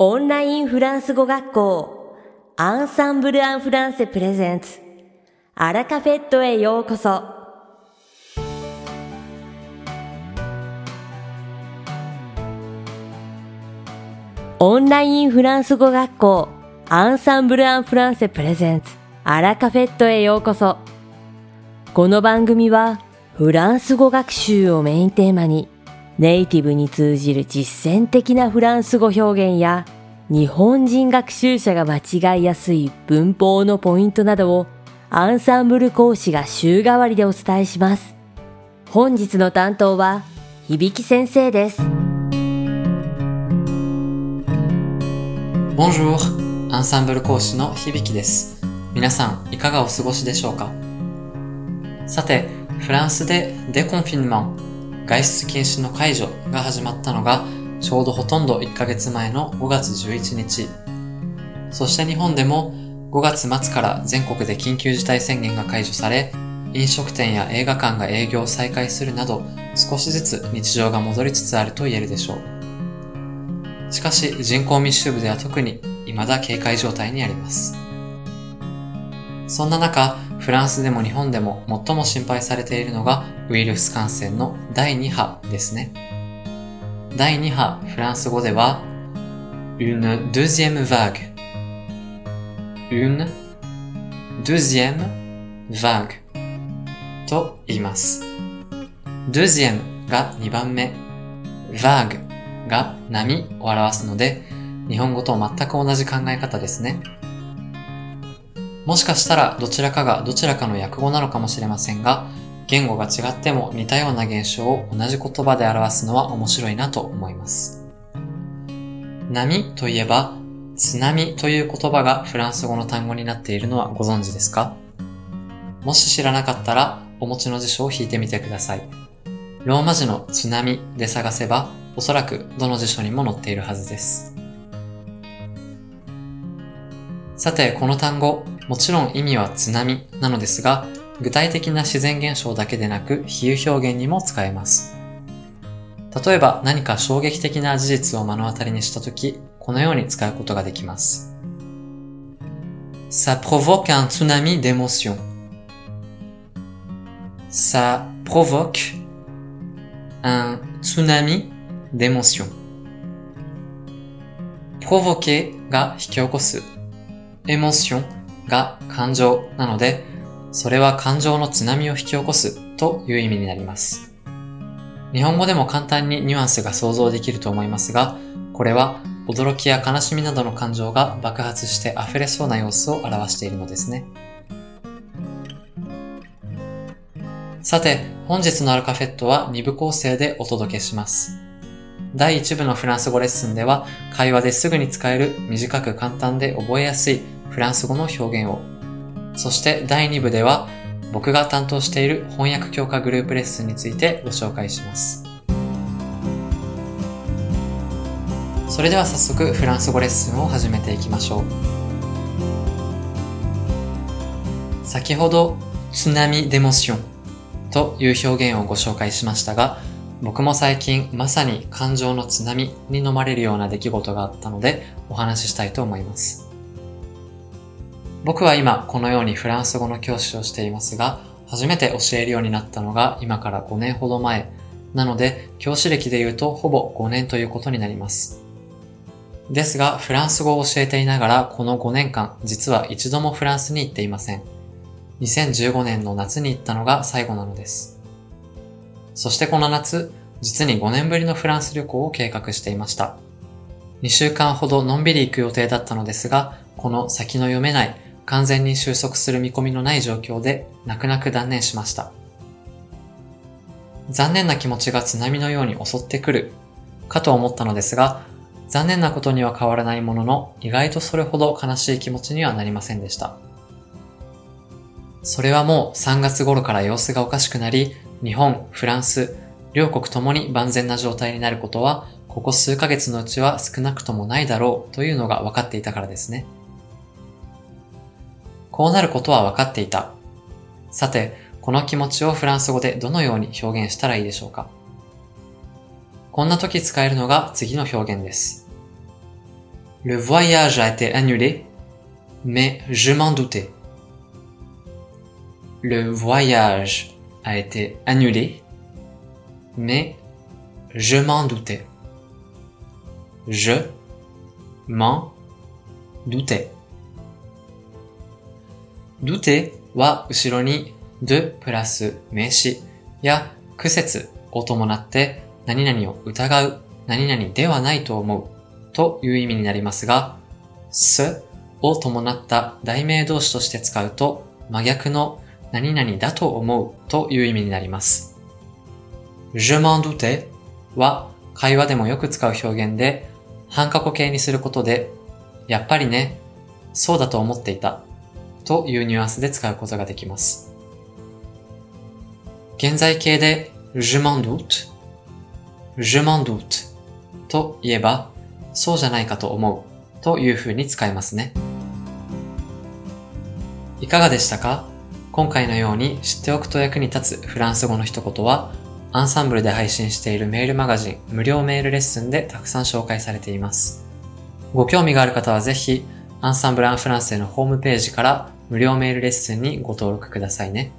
オンラインフランス語学校アンサンブル・アン・フランセプレゼンツアラカフェットへようこそ。オンラインフランス語学校アンサンブル・アン・フランセプレゼンツアラカフェットへようこそ。この番組はフランス語学習をメインテーマにネイティブに通じる実践的なフランス語表現や日本人学習者が間違いやすい文法のポイントなどをアンサンブル講師が週替わりでお伝えします。本日の担当は響先生です。Bonjour! アンサンブル講師の響です。皆さん、いかがお過ごしでしょうか？さて、フランスでデコンフィンマン、外出禁止の解除が始まったのが、ちょうどほとんど1ヶ月前の5月11日。そして日本でも5月末から全国で緊急事態宣言が解除され、飲食店や映画館が営業を再開するなど、少しずつ日常が戻りつつあると言えるでしょう。しかし人口密集部では特に未だ警戒状態にあります。そんな中、フランスでも日本でも最も心配されているのがウイルス感染の第2波ですね。第2波、フランス語では、une deuxième vague, une deuxième vague と言います。deuxième が2番目、vague が波を表すので、日本語と全く同じ考え方ですね。もしかしたらどちらかがどちらかの訳語なのかもしれませんが、言語が違っても似たような現象を同じ言葉で表すのは面白いなと思います。波といえば、津波という言葉がフランス語の単語になっているのはご存知ですか？もし知らなかったら、お持ちの辞書を引いてみてください。ローマ字の津波で探せば、おそらくどの辞書にも載っているはずです。さて、この単語、もちろん意味は津波なのですが、具体的な自然現象だけでなく、比喩表現にも使えます。例えば何か衝撃的な事実を目の当たりにしたとき、このように使うことができます。Ça provoque un tsunami d'émotion. Ça provoque un tsunami d'émotion. provoquer が引き起こす。エモーションが感情なので、それは感情の津波を引き起こすという意味になります。日本語でも簡単にニュアンスが想像できると思いますが、これは驚きや悲しみなどの感情が爆発して溢れそうな様子を表しているのですね。さて、本日のアルカフェットは2部構成でお届けします。第1部のフランス語レッスンでは、会話ですぐに使える短く簡単で覚えやすいフランス語の表現を。そして第2部では、僕が担当している翻訳強化グループレッスンについてご紹介します。それでは早速フランス語レッスンを始めていきましょう。先ほど、津波デモションという表現をご紹介しましたが、僕も最近まさに感情の津波に飲まれるような出来事があったのでお話ししたいと思います。僕は今このようにフランス語の教師をしていますが、初めて教えるようになったのが今から5年ほど前。なので教師歴で言うとほぼ5年ということになります。ですがフランス語を教えていながらこの5年間実は一度もフランスに行っていません。2015年の夏に行ったのが最後なのです。そしてこの夏、実に5年ぶりのフランス旅行を計画していました。2週間ほどのんびり行く予定だったのですが、この先の読めない、完全に収束する見込みのない状況で、泣く泣く断念しました。残念な気持ちが津波のように襲ってくる、かと思ったのですが、残念なことには変わらないものの、意外とそれほど悲しい気持ちにはなりませんでした。それはもう3月頃から様子がおかしくなり、日本、フランス、両国ともに万全な状態になることは、ここ数ヶ月のうちは少なくともないだろうというのが分かっていたからですね。こうなることは分かっていた。さて、この気持ちをフランス語でどのように表現したらいいでしょうかこんな時使えるのが次の表現です。Le voyage a été annulé, mais je m'en doutais. Le voyage a été annulé, mais je m'en doutais. Je m'en doutais. Douter は後ろに de プラス名詞や苦節を伴って何々を疑う、何々ではないと思うという意味になりますが、すを伴った題名動詞として使うと真逆の何々だと思うという意味になります。je m'en doute は会話でもよく使う表現で半過去形にすることでやっぱりね、そうだと思っていたというニュアンスで使うことができます。現在形で je m'en doute, je m'en doute と言えばそうじゃないかと思うという風に使えますね。いかがでしたか？今回のように知っておくと役に立つフランス語の一言はアンサンブルで配信しているメールマガジン無料メールレッスンでたくさん紹介されています。ご興味がある方はぜひアンサンブル・アン・フランセのホームページから無料メールレッスンにご登録くださいね。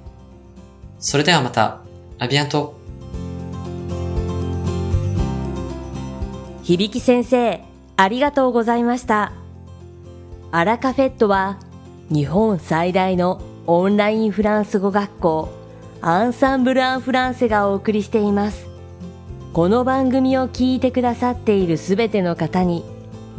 それではまた、アビアント。響先生、ありがとうございました。アラカフェットは日本最大のオンラインフランス語学校アンサンブル・アン・フランセがお送りしています。この番組を聞いてくださっているすべての方に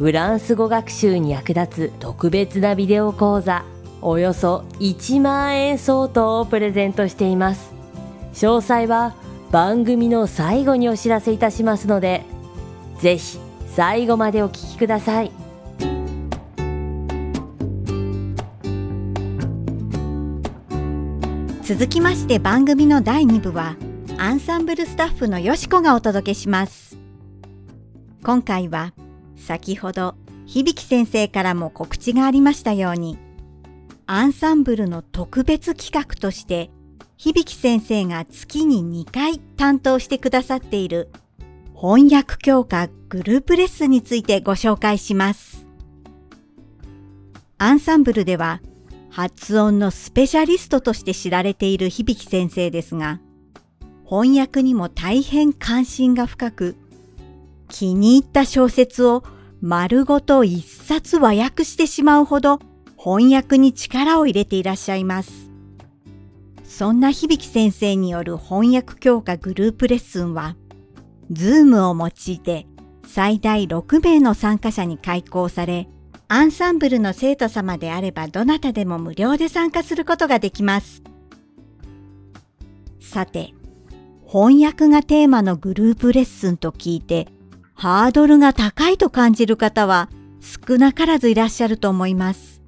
フランス語学習に役立つ特別なビデオ講座およそ1万円相当をプレゼントしています。詳細は番組の最後にお知らせいたしますのでぜひ最後までお聞きください。続きまして番組の第2部はアンサンブルスタッフのよしこがお届けします。今回は先ほど響先生からも告知がありましたようにアンサンブルの特別企画として響先生が月に2回担当してくださっている翻訳強化グループレッスンについてご紹介します。アンサンブルでは発音のスペシャリストとして知られている響先生ですが、翻訳にも大変関心が深く、気に入った小説を丸ごと一冊和訳してしまうほど翻訳に力を入れていらっしゃいます。そんな響先生による翻訳強化グループレッスンは、ズームを用いて最大6名の参加者に開講され、アンサンブルの生徒様であればどなたでも無料で参加することができます。さて、翻訳がテーマのグループレッスンと聞いて、ハードルが高いと感じる方は少なからずいらっしゃると思います。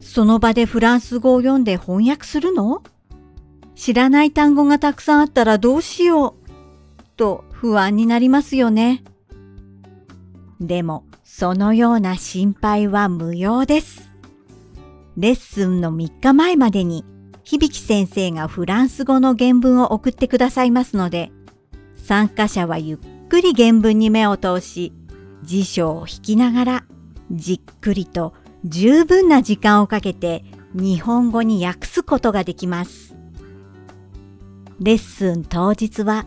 その場でフランス語を読んで翻訳するの？知らない単語がたくさんあったらどうしようと不安になりますよね。でも、そのような心配は無用です。レッスンの3日前までに、響先生がフランス語の原文を送ってくださいますので、参加者はゆっっくり原文に目を通し、辞書を引きながら、じっくりと十分な時間をかけて日本語に訳すことができます。レッスン当日は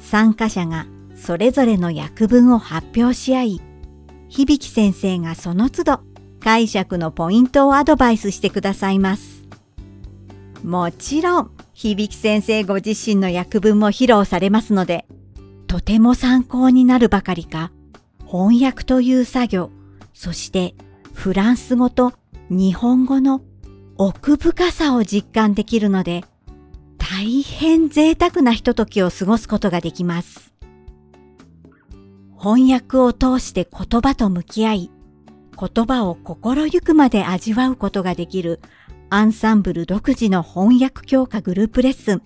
参加者がそれぞれの訳文を発表し合い、響先生がその都度解釈のポイントをアドバイスしてくださいます。もちろん、響先生ご自身の訳文も披露されますので、とても参考になるばかりか、翻訳という作業、そしてフランス語と日本語の奥深さを実感できるので、大変贅沢なひとときを過ごすことができます。翻訳を通して言葉と向き合い、言葉を心ゆくまで味わうことができるアンサンブル独自の翻訳強化グループレッスン。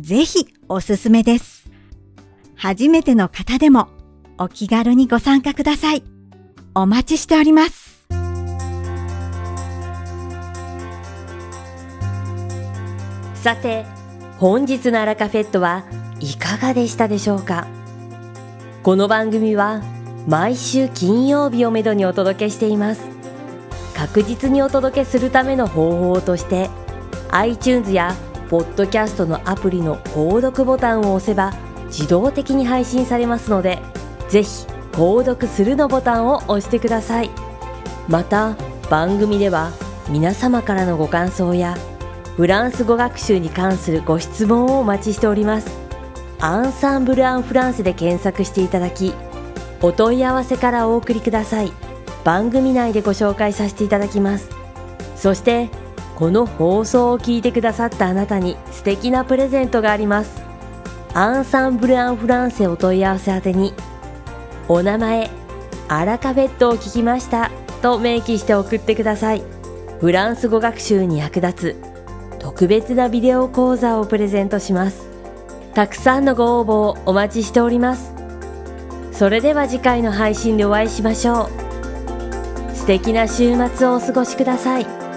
ぜひおすすめです。初めての方でもお気軽にご参加ください。お待ちしております。さて、本日のアラカフェットはいかがでしたでしょうか？この番組は毎週金曜日をめどにお届けしています確実にお届けするための方法として iTunes やポッドキャストのアプリの購読ボタンを押せば自動的に配信されますのでぜひ購読するのボタンを押してください。また番組では皆様からのご感想やフランス語学習に関するご質問をお待ちしております。アンサンブル・アン・フランスで検索していただきお問い合わせからお送りください。番組内でご紹介させていただきます。そしてこの放送を聞いてくださったあなたに素敵なプレゼントがあります。アンサンブル・アン・フランセお問い合わせ宛てにお名前アラカフェットを聞きましたと明記して送ってください。フランス語学習に役立つ特別なビデオ講座をプレゼントします。たくさんのご応募をお待ちしております。それでは次回の配信でお会いしましょう。素敵な週末をお過ごしください。